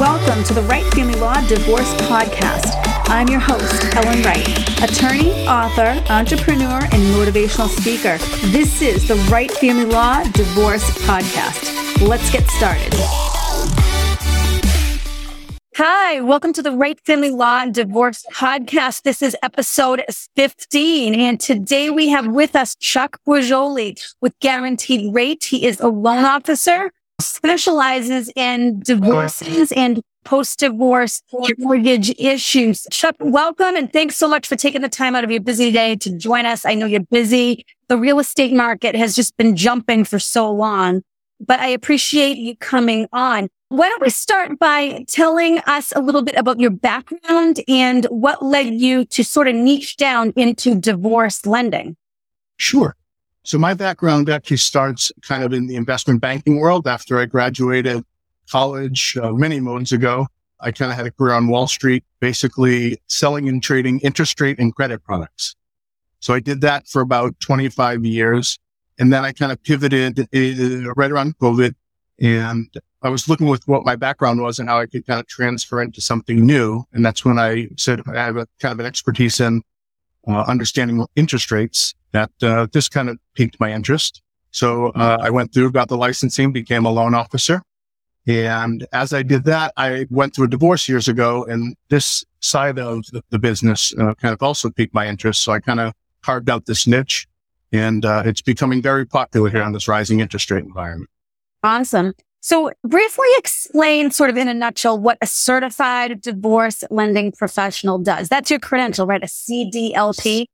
Welcome to the Wright Family Law Divorce Podcast. I'm your host, Ellen Wright, attorney, author, entrepreneur, and motivational speaker. This is the Wright Family Law Divorce Podcast. Let's get started. Hi, welcome to the Wright Family Law and Divorce Podcast. This is episode 15. And today we have with us Chuck Borgioli with Guaranteed Rate. He is a loan officer specializes in divorces and post-divorce mortgage issues. Chuck, welcome and thanks so much for taking the time out of your busy day to join us. I know you're busy. The real estate market has just been jumping for so long, but I appreciate you coming on. Why don't we start by telling us a little bit about your background and what led you to sort of niche down into divorce lending? Sure. So my background actually starts kind of in the investment banking world. After I graduated college uh, many moons ago, I kind of had a career on Wall Street, basically selling and trading interest rate and credit products. So I did that for about 25 years. And then I kind of pivoted uh, right around COVID and I was looking with what my background was and how I could kind of transfer into something new. And that's when I said I have a kind of an expertise in uh, understanding interest rates that uh, this kind of piqued my interest. So uh, I went through, got the licensing, became a loan officer. And as I did that, I went through a divorce years ago and this side of the, business uh, kind of also piqued my interest. So I kind of carved out this niche and uh, it's becoming very popular here on this rising interest rate environment. Awesome. So briefly explain sort of in a nutshell what a certified divorce lending professional does. That's your credential, right? A CDLP?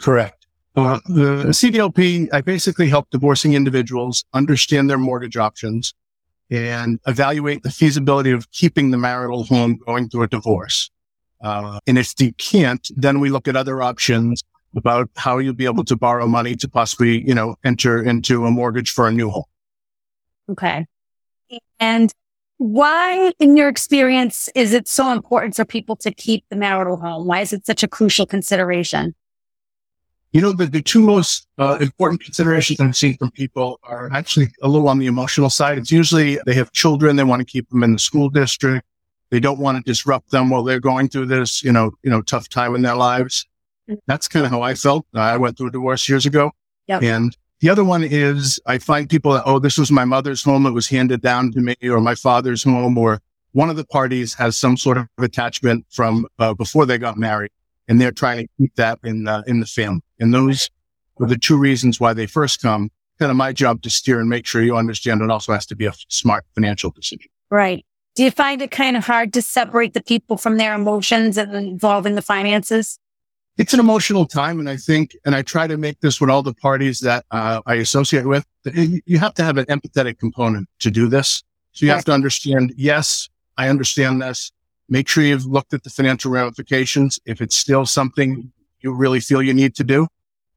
Correct. Uh, the CDLP, I basically help divorcing individuals understand their mortgage options and evaluate the feasibility of keeping the marital home going through a divorce. Uh, and if you can't, then we look at other options about how you'll be able to borrow money to possibly, you know, enter into a mortgage for a new home. Okay. And why, in your experience, is it so important for people to keep the marital home? Why is it such a crucial consideration? You know, the, the two most uh, important considerations I've seen from people are actually a little on the emotional side. It's usually they have children, they want to keep them in the school district. They don't want to disrupt them while they're going through this, you know, you know, tough time in their lives. Mm. That's kind of how I felt. I went through a divorce years ago. Yep. And the other one is I find people that, oh, this was my mother's home. It was handed down to me or my father's home or one of the parties has some sort of attachment from uh, before they got married and they're trying to keep that in, uh, in the family. And those are the two reasons why they first come. Kind of my job to steer and make sure you understand it also has to be a smart financial decision. Right. Do you find it kind of hard to separate the people from their emotions and involving the finances? It's an emotional time. And I think, and I try to make this with all the parties that uh, I associate with, you have to have an empathetic component to do this. So you have to understand, yes, I understand this. Make sure you've looked at the financial ramifications. If it's still something you really feel you need to do,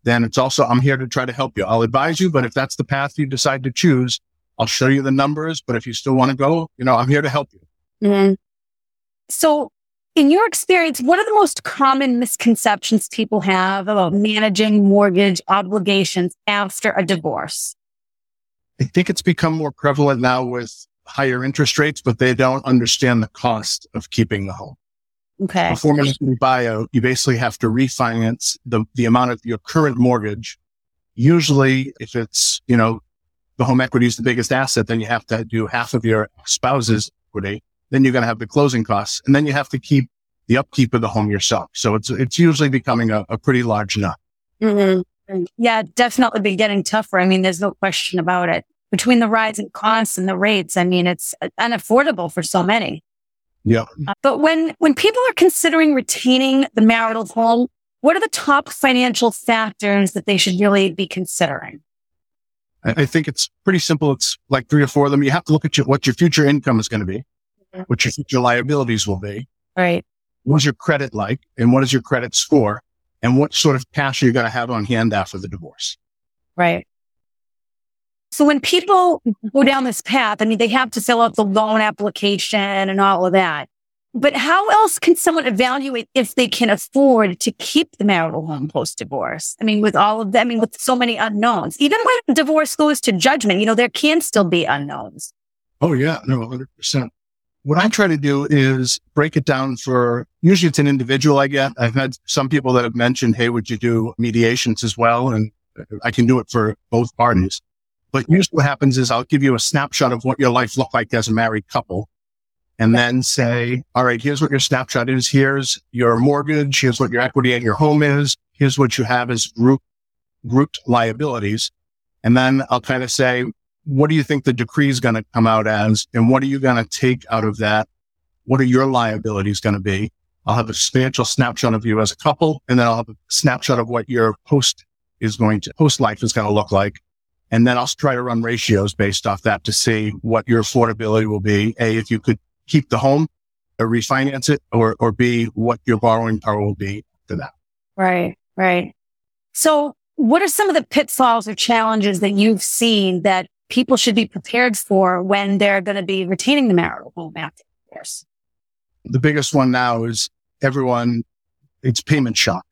then it's also, I'm here to try to help you. I'll advise you, but if that's the path you decide to choose, I'll show you the numbers. But if you still want to go, you know, I'm here to help you. Mm-hmm. So in your experience, what are the most common misconceptions people have about managing mortgage obligations after a divorce? I think it's become more prevalent now with higher interest rates, but they don't understand the cost of keeping the home. Okay. Before buy a, you basically have to refinance the, the amount of your current mortgage. Usually if it's, you know, the home equity is the biggest asset, then you have to do half of your spouse's equity then you're going to have the closing costs and then you have to keep the upkeep of the home yourself. So it's, it's usually becoming a, a pretty large nut. Mm-hmm. Yeah, definitely be getting tougher. I mean, there's no question about it. Between the rise in costs and the rates, I mean, it's unaffordable for so many. Yeah. Uh, but when, when people are considering retaining the marital home, what are the top financial factors that they should really be considering? I think it's pretty simple. It's like three or four of them. You have to look at your, what your future income is going to be Mm-hmm. what your future liabilities will be. Right. What's your credit like and what is your credit score and what sort of cash are you going to have on hand after the divorce? Right. So when people go down this path, I mean, they have to fill out the loan application and all of that. But how else can someone evaluate if they can afford to keep the marital home post divorce? I mean, with all of them, I mean, with so many unknowns, even when divorce goes to judgment, you know, there can still be unknowns. Oh yeah, no, hundred percent. What I try to do is break it down for usually it's an individual I get. I've had some people that have mentioned, Hey, would you do mediations as well? And I can do it for both parties. But usually what happens is I'll give you a snapshot of what your life looked like as a married couple and then say, all right, here's what your snapshot is. Here's your mortgage. Here's what your equity in your home is. Here's what you have as group, grouped liabilities. And then I'll kind of say, what do you think the decree is going to come out as? And what are you going to take out of that? What are your liabilities going to be? I'll have a substantial snapshot of you as a couple, and then I'll have a snapshot of what your post is going to, post life is going to look like. And then I'll try to run ratios based off that to see what your affordability will be. A, if you could keep the home or refinance it, or, or B, what your borrowing power will be to that. Right, right. So what are some of the pitfalls or challenges that you've seen that people should be prepared for when they're going to be retaining the marital home after divorce? The biggest one now is everyone, it's payment shock.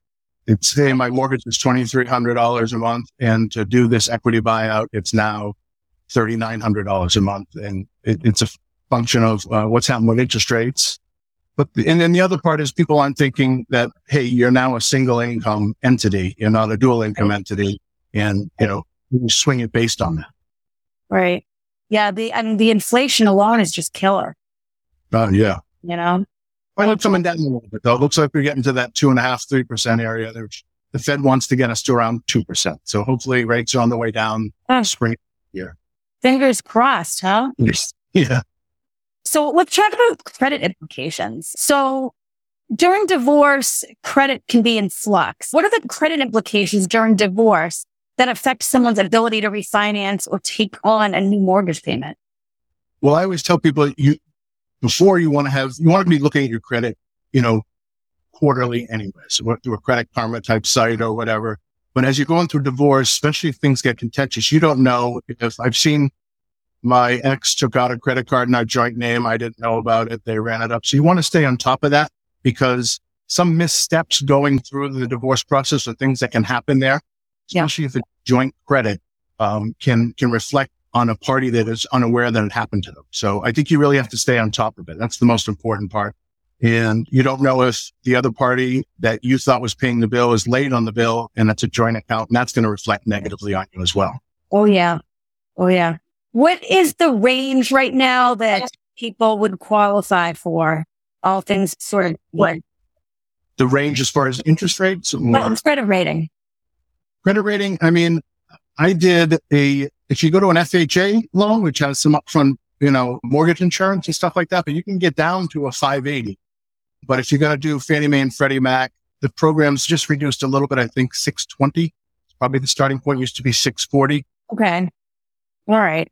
It's hey, my mortgage is $2,300 a month. And to do this equity buyout, it's now $3,900 a month. And it, it's a function of uh, what's happening with interest rates. But, the, and then the other part is people aren't thinking that, Hey, you're now a single income entity. You're not a dual income entity. And, you know, you swing it based on that. Right. Yeah. The, I mean, the inflation alone is just killer. Uh, yeah. You know, well, it's coming down a little bit though. It looks like we're getting to that two and a half, three percent area. The Fed wants to get us to around two percent. So hopefully rates are on the way down spring year. Fingers crossed, huh? Yeah. So let's talk about credit implications. So during divorce, credit can be in flux. What are the credit implications during divorce that affect someone's ability to refinance or take on a new mortgage payment? Well, I always tell people you, before you want to have, you want to be looking at your credit, you know, quarterly anyway, anyways, through a credit karma type site or whatever. But as you're going through divorce, especially if things get contentious, you don't know if I've seen my ex took out a credit card in our joint name. I didn't know about it. They ran it up. So you want to stay on top of that because some missteps going through the divorce process are things that can happen there, especially yeah. if it's joint credit, um, can, can reflect on a party that is unaware that it happened to them. So I think you really have to stay on top of it. That's the most important part. And you don't know if the other party that you thought was paying the bill is late on the bill and that's a joint account and that's going to reflect negatively on you as well. Oh, yeah. Oh, yeah. What is the range right now that people would qualify for? All things sort of what? The range as far as interest rates? Well, credit rating. Credit rating. I mean, I did a, if you go to an FHA loan, which has some upfront, you know, mortgage insurance and stuff like that, but you can get down to a 580. But if you're going to do Fannie Mae and Freddie Mac, the program's just reduced a little bit. I think 620. Probably the starting point used to be 640. Okay. All right.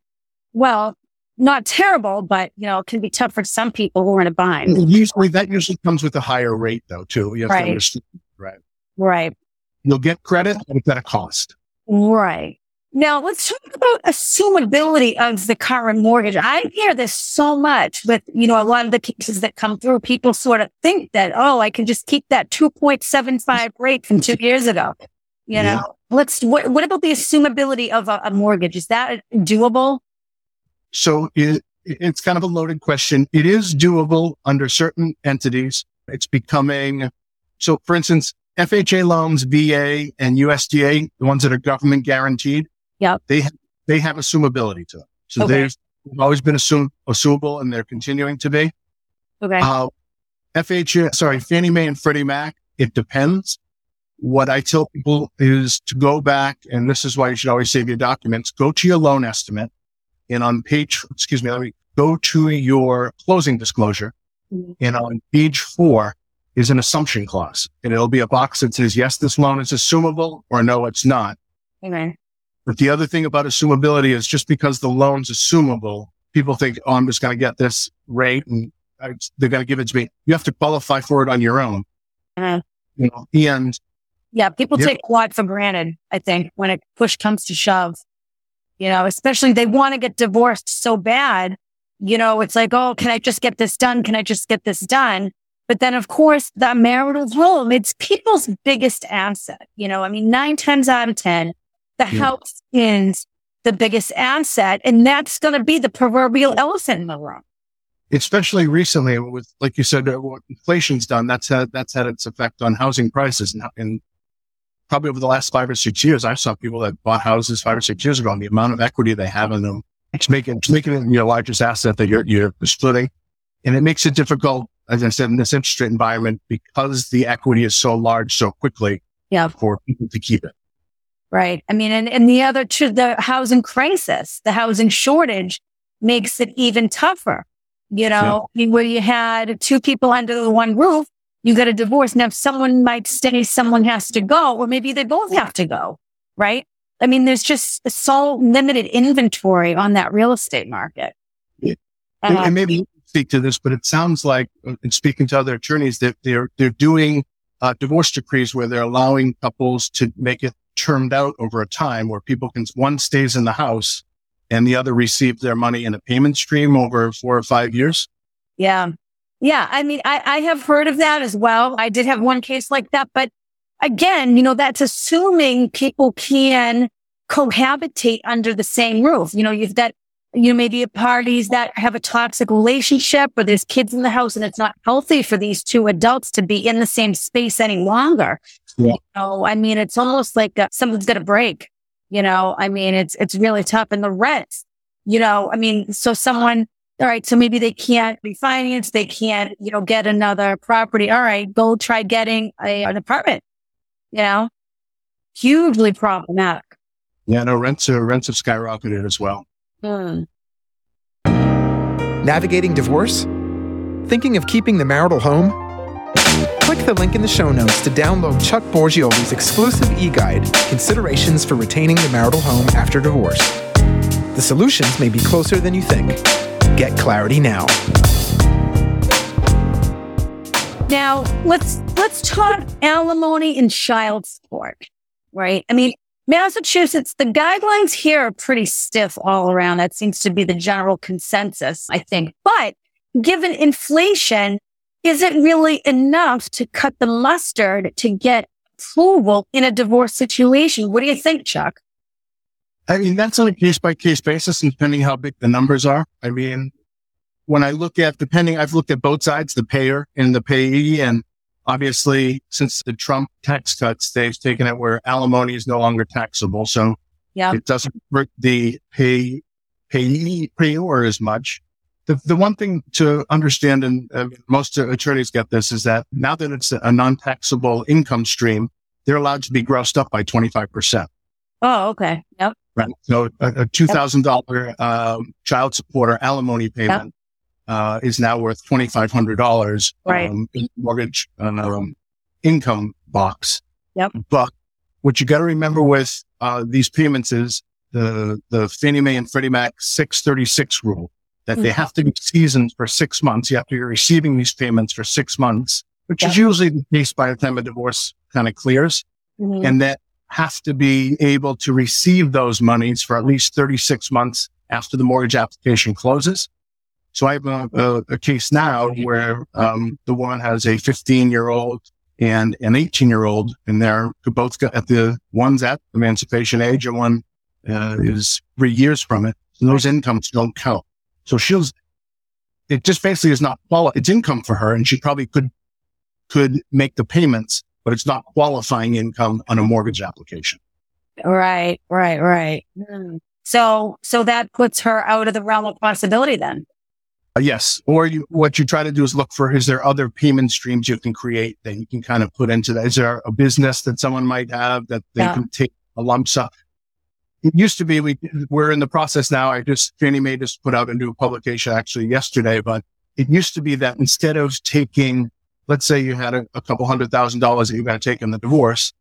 Well, not terrible, but you know, it can be tough for some people who are in a bind. Usually that usually comes with a higher rate though, too. You have right. to understand. Right. Right. You'll get credit, but it's at a cost. Right. Now let's talk about assumability of the current mortgage. I hear this so much with, you know, a lot of the cases that come through. People sort of think that, oh, I can just keep that 2.75 rate from two years ago. You know, yeah. let's, what, what about the assumability of a, a mortgage? Is that doable? So it, it's kind of a loaded question. It is doable under certain entities. It's becoming, so for instance, FHA loans, VA and USDA, the ones that are government guaranteed. Yeah. They, they have assumability to them. So okay. they've always been assumed, assumable and they're continuing to be. Okay. Uh, FHA, sorry, Fannie Mae and Freddie Mac, it depends. What I tell people is to go back, and this is why you should always save your documents. Go to your loan estimate and on page, excuse me, let me go to your closing disclosure. Mm-hmm. And on page four is an assumption clause. And it'll be a box that says, yes, this loan is assumable or no, it's not. Okay. But the other thing about assumability is just because the loan's assumable, people think, oh, I'm just going to get this rate and I, they're going to give it to me. You have to qualify for it on your own. Uh-huh. You know, and yeah, people take a lot for granted, I think, when it push comes to shove you know, especially they want to get divorced so bad. You know, it's like, oh, can I just get this done? Can I just get this done? But then, of course, the marital home, it's people's biggest asset. You know, I mean, nine times out of 10, the yeah. house is the biggest asset. And that's going to be the proverbial elephant in the room. especially recently with, like you said, uh, what inflation's done, that's had, that's had its effect on housing prices. And, and probably over the last five or six years, I saw people that bought houses five or six years ago and the amount of equity they have in them. It's making, it's making it your largest asset that you're, you're splitting. And it makes it difficult, as I said, in this interest rate environment because the equity is so large so quickly yeah. for people to keep it. Right. I mean, and, and the other two, the housing crisis, the housing shortage makes it even tougher. You know, yeah. where you had two people under the one roof, you get a divorce. Now, if someone might stay, someone has to go, or maybe they both have to go. Right. I mean, there's just so limited inventory on that real estate market. Yeah. Uh, and maybe speak to this, but it sounds like, uh, in speaking to other attorneys, that they're they're doing uh, divorce decrees where they're allowing couples to make it termed out over a time, where people can one stays in the house and the other receives their money in a payment stream over four or five years. Yeah. Yeah. I mean, I, I have heard of that as well. I did have one case like that, but again, you know, that's assuming people can cohabitate under the same roof. You know, you've got, you know, maybe parties that have a toxic relationship or there's kids in the house and it's not healthy for these two adults to be in the same space any longer. Yeah. You know, I mean, it's almost like uh, something's going to break. You know, I mean, it's, it's really tough. And the rents, you know, I mean, so someone, all right, so maybe they can't refinance. They can't, you know, get another property. All right, go try getting a, an apartment, you know, hugely problematic. Yeah, no, rents are, rents have skyrocketed as well. Hmm. Navigating divorce? Thinking of keeping the marital home? Click the link in the show notes to download Chuck Borgioli's exclusive e-guide, Considerations for Retaining the Marital Home After Divorce. The solutions may be closer than you think. Get clarity now. Now, let's let's talk alimony and child support, right? I mean, Massachusetts, the guidelines here are pretty stiff all around. That seems to be the general consensus, I think. But given inflation, is it really enough to cut the mustard to get approval in a divorce situation? What do you think, Chuck? I mean, that's on a case by case basis and depending how big the numbers are. I mean, when I look at, depending, I've looked at both sides, the payer and the payee. And obviously, since the Trump tax cuts, they've taken it where alimony is no longer taxable. So yeah. it doesn't hurt the pay, payee, payor as much. The, the one thing to understand, and uh, most attorneys get this, is that now that it's a non-taxable income stream, they're allowed to be grossed up by 25%. Oh, okay. Yep. Right. So a, a $2,000 yep. uh, child support or alimony payment. Uh, is now worth $2,500 right. um, in mortgage um, income box. Yep. But what you got to remember with uh, these payments is the, the Fannie Mae and Freddie Mac 636 rule that mm-hmm. they have to be seasoned for six months. You have to be receiving these payments for six months, which is usually the case by the time a divorce kind of clears. Mm-hmm. And that have to be able to receive those monies for at least 36 months after the mortgage application closes. So I have a, a, a case now where um, the woman has a 15 year old and an 18 year old, and they're both at the one's at emancipation age and one uh, is three years from it. So those incomes don't count. So she's, it just basically is not quali- it's income for her and she probably could, could make the payments, but it's not qualifying income on a mortgage application. Right, right, right. Mm. So, so that puts her out of the realm of possibility then. Uh, yes. Or you, what you try to do is look for, is there other payment streams you can create that you can kind of put into that? Is there a business that someone might have that they yeah. can take a lump sum? it used to be we we're in the process now. I just Fannie Mae just put out a new publication actually yesterday, but it used to be that instead of taking, let's say you had a, a couple hundred thousand dollars that you're going to take in the divorce,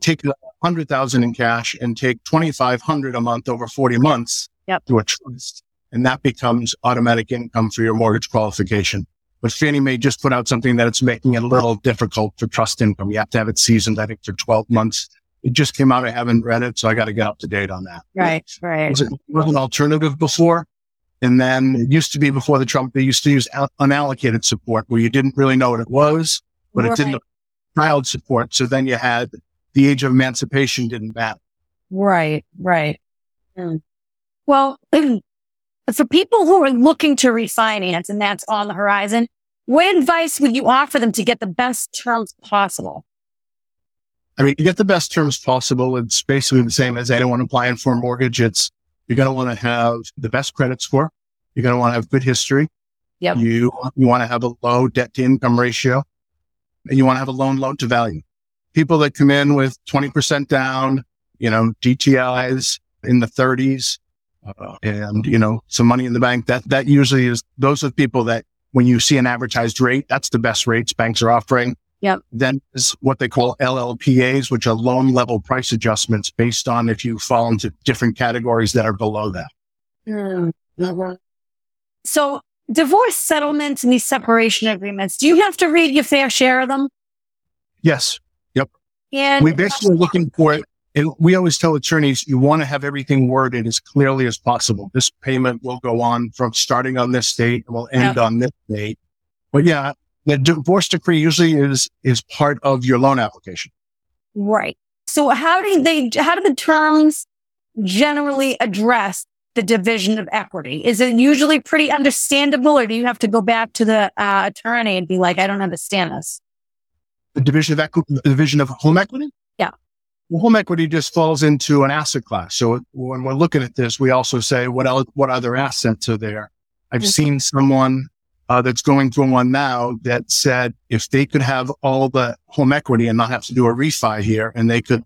take a hundred thousand in cash and take twenty five hundred a month over forty months yep. to a trust, and that becomes automatic income for your mortgage qualification. But Fannie Mae just put out something that it's making it a little difficult for trust income. You have to have it seasoned, I think, for 12 months it just came out. I haven't read it, so I got to get up to date on that. Right, right. Was it was an alternative before? And then it used to be before the Trump, they used to use unallocated support where you didn't really know what it was, but right. it didn't child support. So then you had the age of emancipation didn't matter. Right, right. Mm. Well, for people who are looking to refinance and that's on the horizon, what advice would you offer them to get the best terms possible? I mean, to get the best terms possible, it's basically the same as anyone applying for a mortgage. It's you're going to want to have the best credit score. You're going to want to have good history. Yep. You, you want to have a low debt to income ratio and you want to have a loan loan to value. People that come in with 20% down, you know, DTIs in the 30s, uh, and, you know, some money in the bank, that, that usually is, those are the people that when you see an advertised rate, that's the best rates banks are offering. Yep. Then is what they call LLPAs, which are loan level price adjustments based on if you fall into different categories that are below that. Mm-hmm. So divorce settlements and these separation agreements, do you have to read your fair share of them? Yes. Yep. And we basically looking for it. And we always tell attorneys, you want to have everything worded as clearly as possible. This payment will go on from starting on this date and will end yep. on this date. But yeah, the divorce decree usually is, is part of your loan application. Right. So how do they, how do the terms generally address the division of equity? Is it usually pretty understandable or do you have to go back to the uh, attorney and be like, I don't understand this? The division of equity, division of home equity? Yeah. Well, home equity just falls into an asset class. So when we're looking at this, we also say what else, what other assets are there? I've mm-hmm. seen someone uh, that's going through one now that said if they could have all the home equity and not have to do a refi here and they could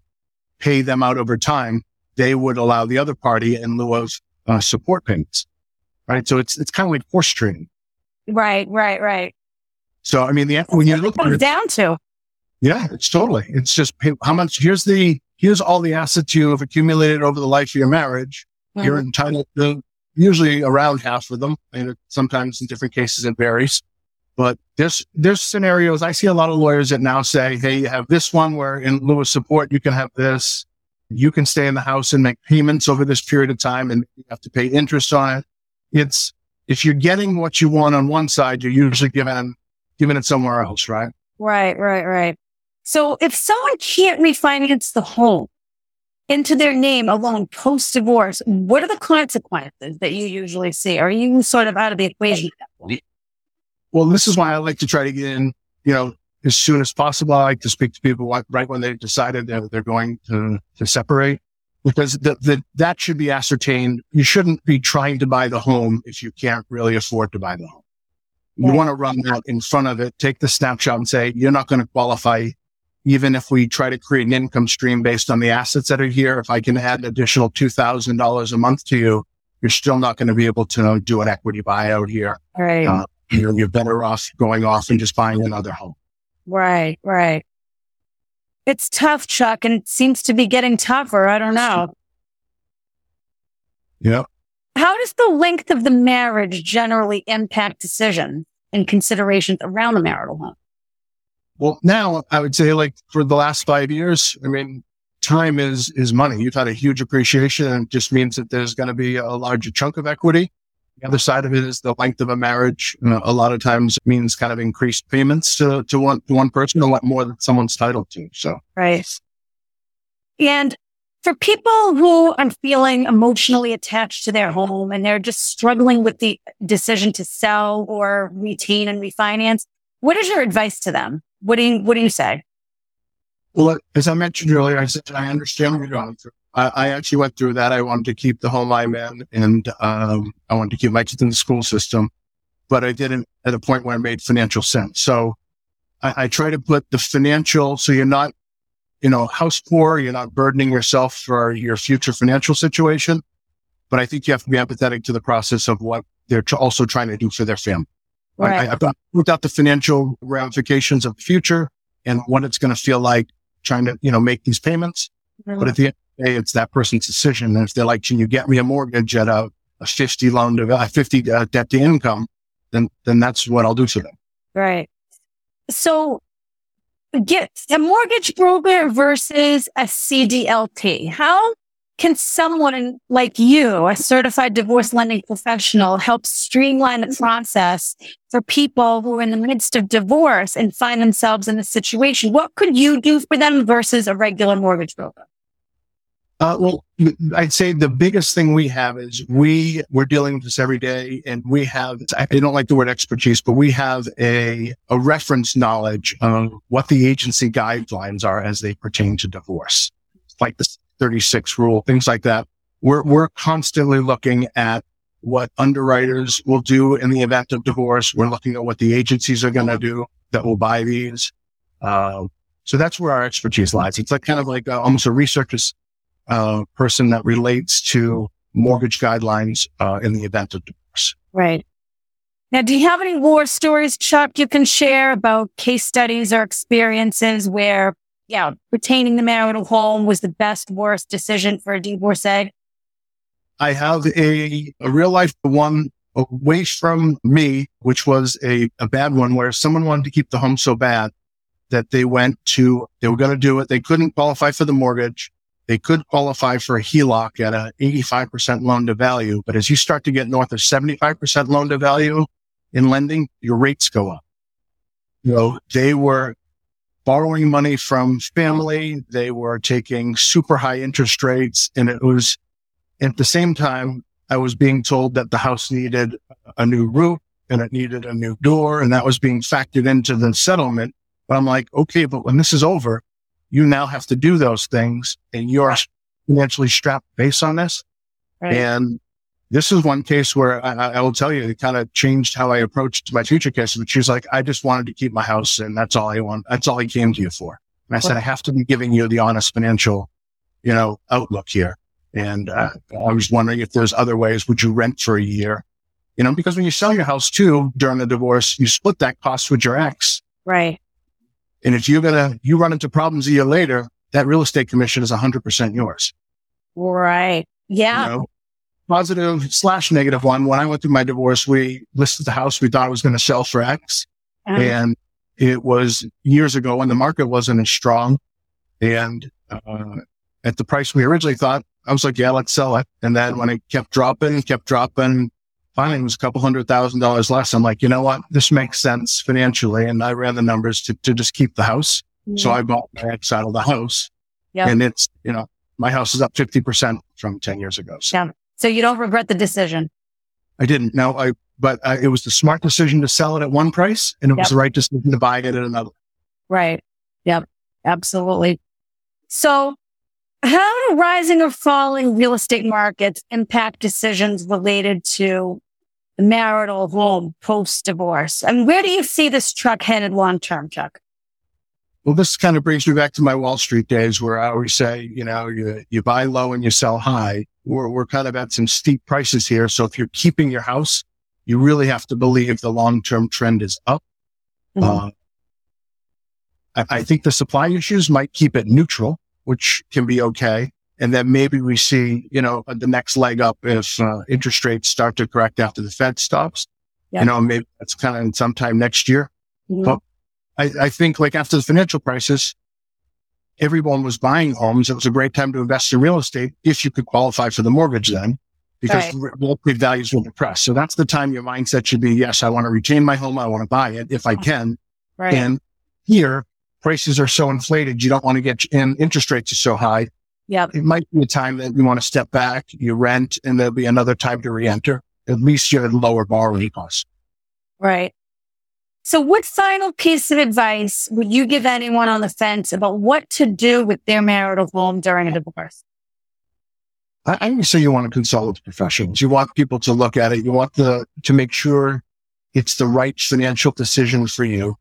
pay them out over time, they would allow the other party in lieu of uh, support payments. Right. So it's, it's kind of like horse trading. Right, right, right. So, I mean, the, when you look at it down to, yeah, it's totally, it's just how much, here's the, here's all the assets you have accumulated over the life of your marriage. Mm-hmm. You're entitled to usually around half of them. And sometimes in different cases, it varies. But there's, there's scenarios. I see a lot of lawyers that now say, Hey, you have this one where in lieu of support, you can have this. You can stay in the house and make payments over this period of time and you have to pay interest on it. It's, if you're getting what you want on one side, you're usually given giving it somewhere else, right? Right, right, right. So if someone can't refinance the home into their name alone post divorce, what are the consequences that you usually see? Are you sort of out of the equation? Well, this is why I like to try to get in, you know, as soon as possible. I like to speak to people right when they've decided that they're going to, to separate because the, the, that should be ascertained. You shouldn't be trying to buy the home if you can't really afford to buy the home. You right. want to run that in front of it, take the snapshot and say, you're not going to qualify. Even if we try to create an income stream based on the assets that are here, if I can add an additional $2,000 a month to you, you're still not going to be able to do an equity buyout here. Right. Uh, you're, you're better off going off and just buying another home. Right, right. It's tough, Chuck, and it seems to be getting tougher. I don't know. Yeah. How does the length of the marriage generally impact decisions and considerations around the marital home? Well, now I would say like for the last five years, I mean, time is, is money. You've had a huge appreciation and it just means that there's going to be a larger chunk of equity. The other side of it is the length of a marriage. You know, a lot of times means kind of increased payments to, to one, to one person, a lot more than someone's titled to. So. Right. And for people who are feeling emotionally attached to their home and they're just struggling with the decision to sell or retain and refinance, what is your advice to them? What do you, what do you say? Well, as I mentioned earlier, I said, I understand what you're going through. I, I, actually went through that. I wanted to keep the home I'm in and, um, I wanted to keep my kids in the school system, but I didn't at a point where it made financial sense. So I, I try to put the financial, so you're not, you know, house poor, you're not burdening yourself for your future financial situation. But I think you have to be empathetic to the process of what they're also trying to do for their family. Right. I, I've worked out the financial ramifications of the future and what it's going to feel like trying to, you know, make these payments. But at the end of the day, it's that person's decision. And if they're like, can you get me a mortgage at a, a 50 loan to a 50 uh, debt to income, then, then that's what I'll do for them. Right. So get a mortgage broker versus a CDLT. How can someone like you, a certified divorce lending professional, help streamline the process for people who are in the midst of divorce and find themselves in a situation? What could you do for them versus a regular mortgage broker? Uh, well, I'd say the biggest thing we have is we we're dealing with this every day, and we have I don't like the word expertise, but we have a a reference knowledge of what the agency guidelines are as they pertain to divorce, like the 36 rule, things like that. We're we're constantly looking at what underwriters will do in the event of divorce. We're looking at what the agencies are going to do that will buy these. Uh, so that's where our expertise lies. It's like kind of like uh, almost a researcher's uh, person that relates to mortgage guidelines uh, in the event of divorce. Right. Now, do you have any war stories, Chuck, you can share about case studies or experiences where, yeah, retaining the marital home was the best, worst decision for a divorcee? I have a, a real life one away from me, which was a, a bad one where someone wanted to keep the home so bad that they went to, they were going to do it. They couldn't qualify for the mortgage. They could qualify for a HELOC at an 85% loan to value. But as you start to get north of 75% loan to value in lending, your rates go up. You know, they were borrowing money from family. They were taking super high interest rates. And it was at the same time, I was being told that the house needed a new roof and it needed a new door. And that was being factored into the settlement. But I'm like, okay, but when this is over, you now have to do those things and you're financially strapped based on this. Right. And this is one case where I, I, will tell you, it kind of changed how I approached my future cases. But she was like, I just wanted to keep my house and that's all I want. That's all he came to you for. And I said, I have to be giving you the honest financial, you know, outlook here. And uh, I was wondering if there's other ways. Would you rent for a year? You know, because when you sell your house too during the divorce, you split that cost with your ex. Right. And if you're going to, you run into problems a year later, that real estate commission is 100% yours. Right. Yeah. You know, positive slash negative one. When I went through my divorce, we listed the house we thought it was going to sell for X. Uh-huh. And it was years ago when the market wasn't as strong. And uh, at the price we originally thought, I was like, yeah, let's sell it. And then when it kept dropping, kept dropping, finally it was a couple hundred thousand dollars less. I'm like, you know what? This makes sense financially. And I ran the numbers to, to just keep the house. So I bought my ex out of the house. Yep. And it's, you know, my house is up 50% from 10 years ago. So. Yeah. So you don't regret the decision? I didn't. No, I, but I, it was the smart decision to sell it at one price and it yep. was the right decision to buy it at another. Right. Yep. Absolutely. So how do rising or falling real estate markets impact decisions related to the marital home post divorce? And where do you see this truck headed long term, Chuck? Well, this kind of brings me back to my Wall Street days where I always say, you know, you, you buy low and you sell high. We're, we're kind of at some steep prices here. So if you're keeping your house, you really have to believe the long term trend is up. Mm-hmm. Uh, I, I think the supply issues might keep it neutral which can be okay. And then maybe we see, you know, the next leg up if uh, interest rates start to correct after the Fed stops. Yep. You know, maybe that's kind of sometime next year. Mm-hmm. But I, I think like after the financial crisis, everyone was buying homes. It was a great time to invest in real estate if you could qualify for the mortgage then because right. real estate values were depressed. So that's the time your mindset should be, yes, I want to retain my home. I want to buy it if I mm-hmm. can. Right. And here prices are so inflated, you don't want to get in interest rates are so high. Yeah. It might be a time that you want to step back, you rent, and there'll be another time to re-enter. At least you have lower borrowing costs. Right. So what final piece of advice would you give anyone on the fence about what to do with their marital home during a divorce? I, would say you want to consult with professionals. You want people to look at it. You want the, to make sure it's the right financial decision for you.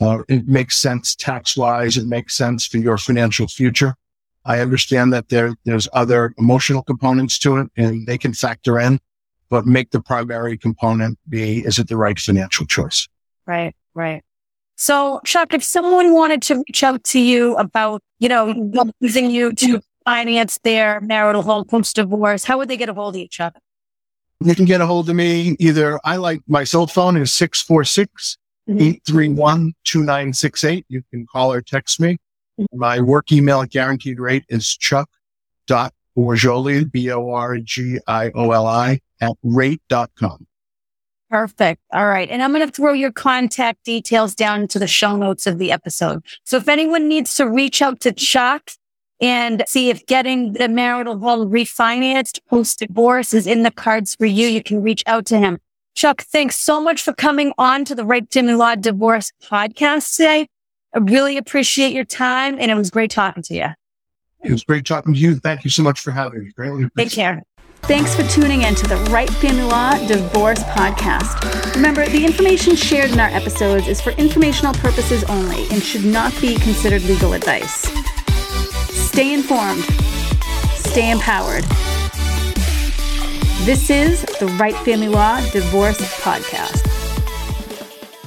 Uh, it makes sense tax wise. It makes sense for your financial future. I understand that there, there's other emotional components to it and they can factor in, but make the primary component be, is it the right financial choice? Right, right. So Chuck, if someone wanted to reach out to you about, you know, using you to finance their marital home post divorce, how would they get a hold of you, Chuck? You can get a hold of me either. I like my cell phone is 646 831 2968. You can call or text me. Mm-hmm. My work email at guaranteed rate is chuck.borgioli, B-O-R-G-I-O-L-I at rate.com. Perfect. All right. And I'm going to throw your contact details down into the show notes of the episode. So if anyone needs to reach out to Chuck and see if getting the marital home refinanced post divorce is in the cards for you. You can reach out to him. Chuck, thanks so much for coming on to the Wright Family Law Divorce podcast today. I really appreciate your time and it was great talking to you. It was great talking to you. Thank you so much for having me. Greatly appreciate it. Take care. Thanks for tuning in to the Wright Family Law Divorce Podcast. Remember, the information shared in our episodes is for informational purposes only and should not be considered legal advice. Stay informed, stay empowered. This is the Wright Family Law Divorce Podcast.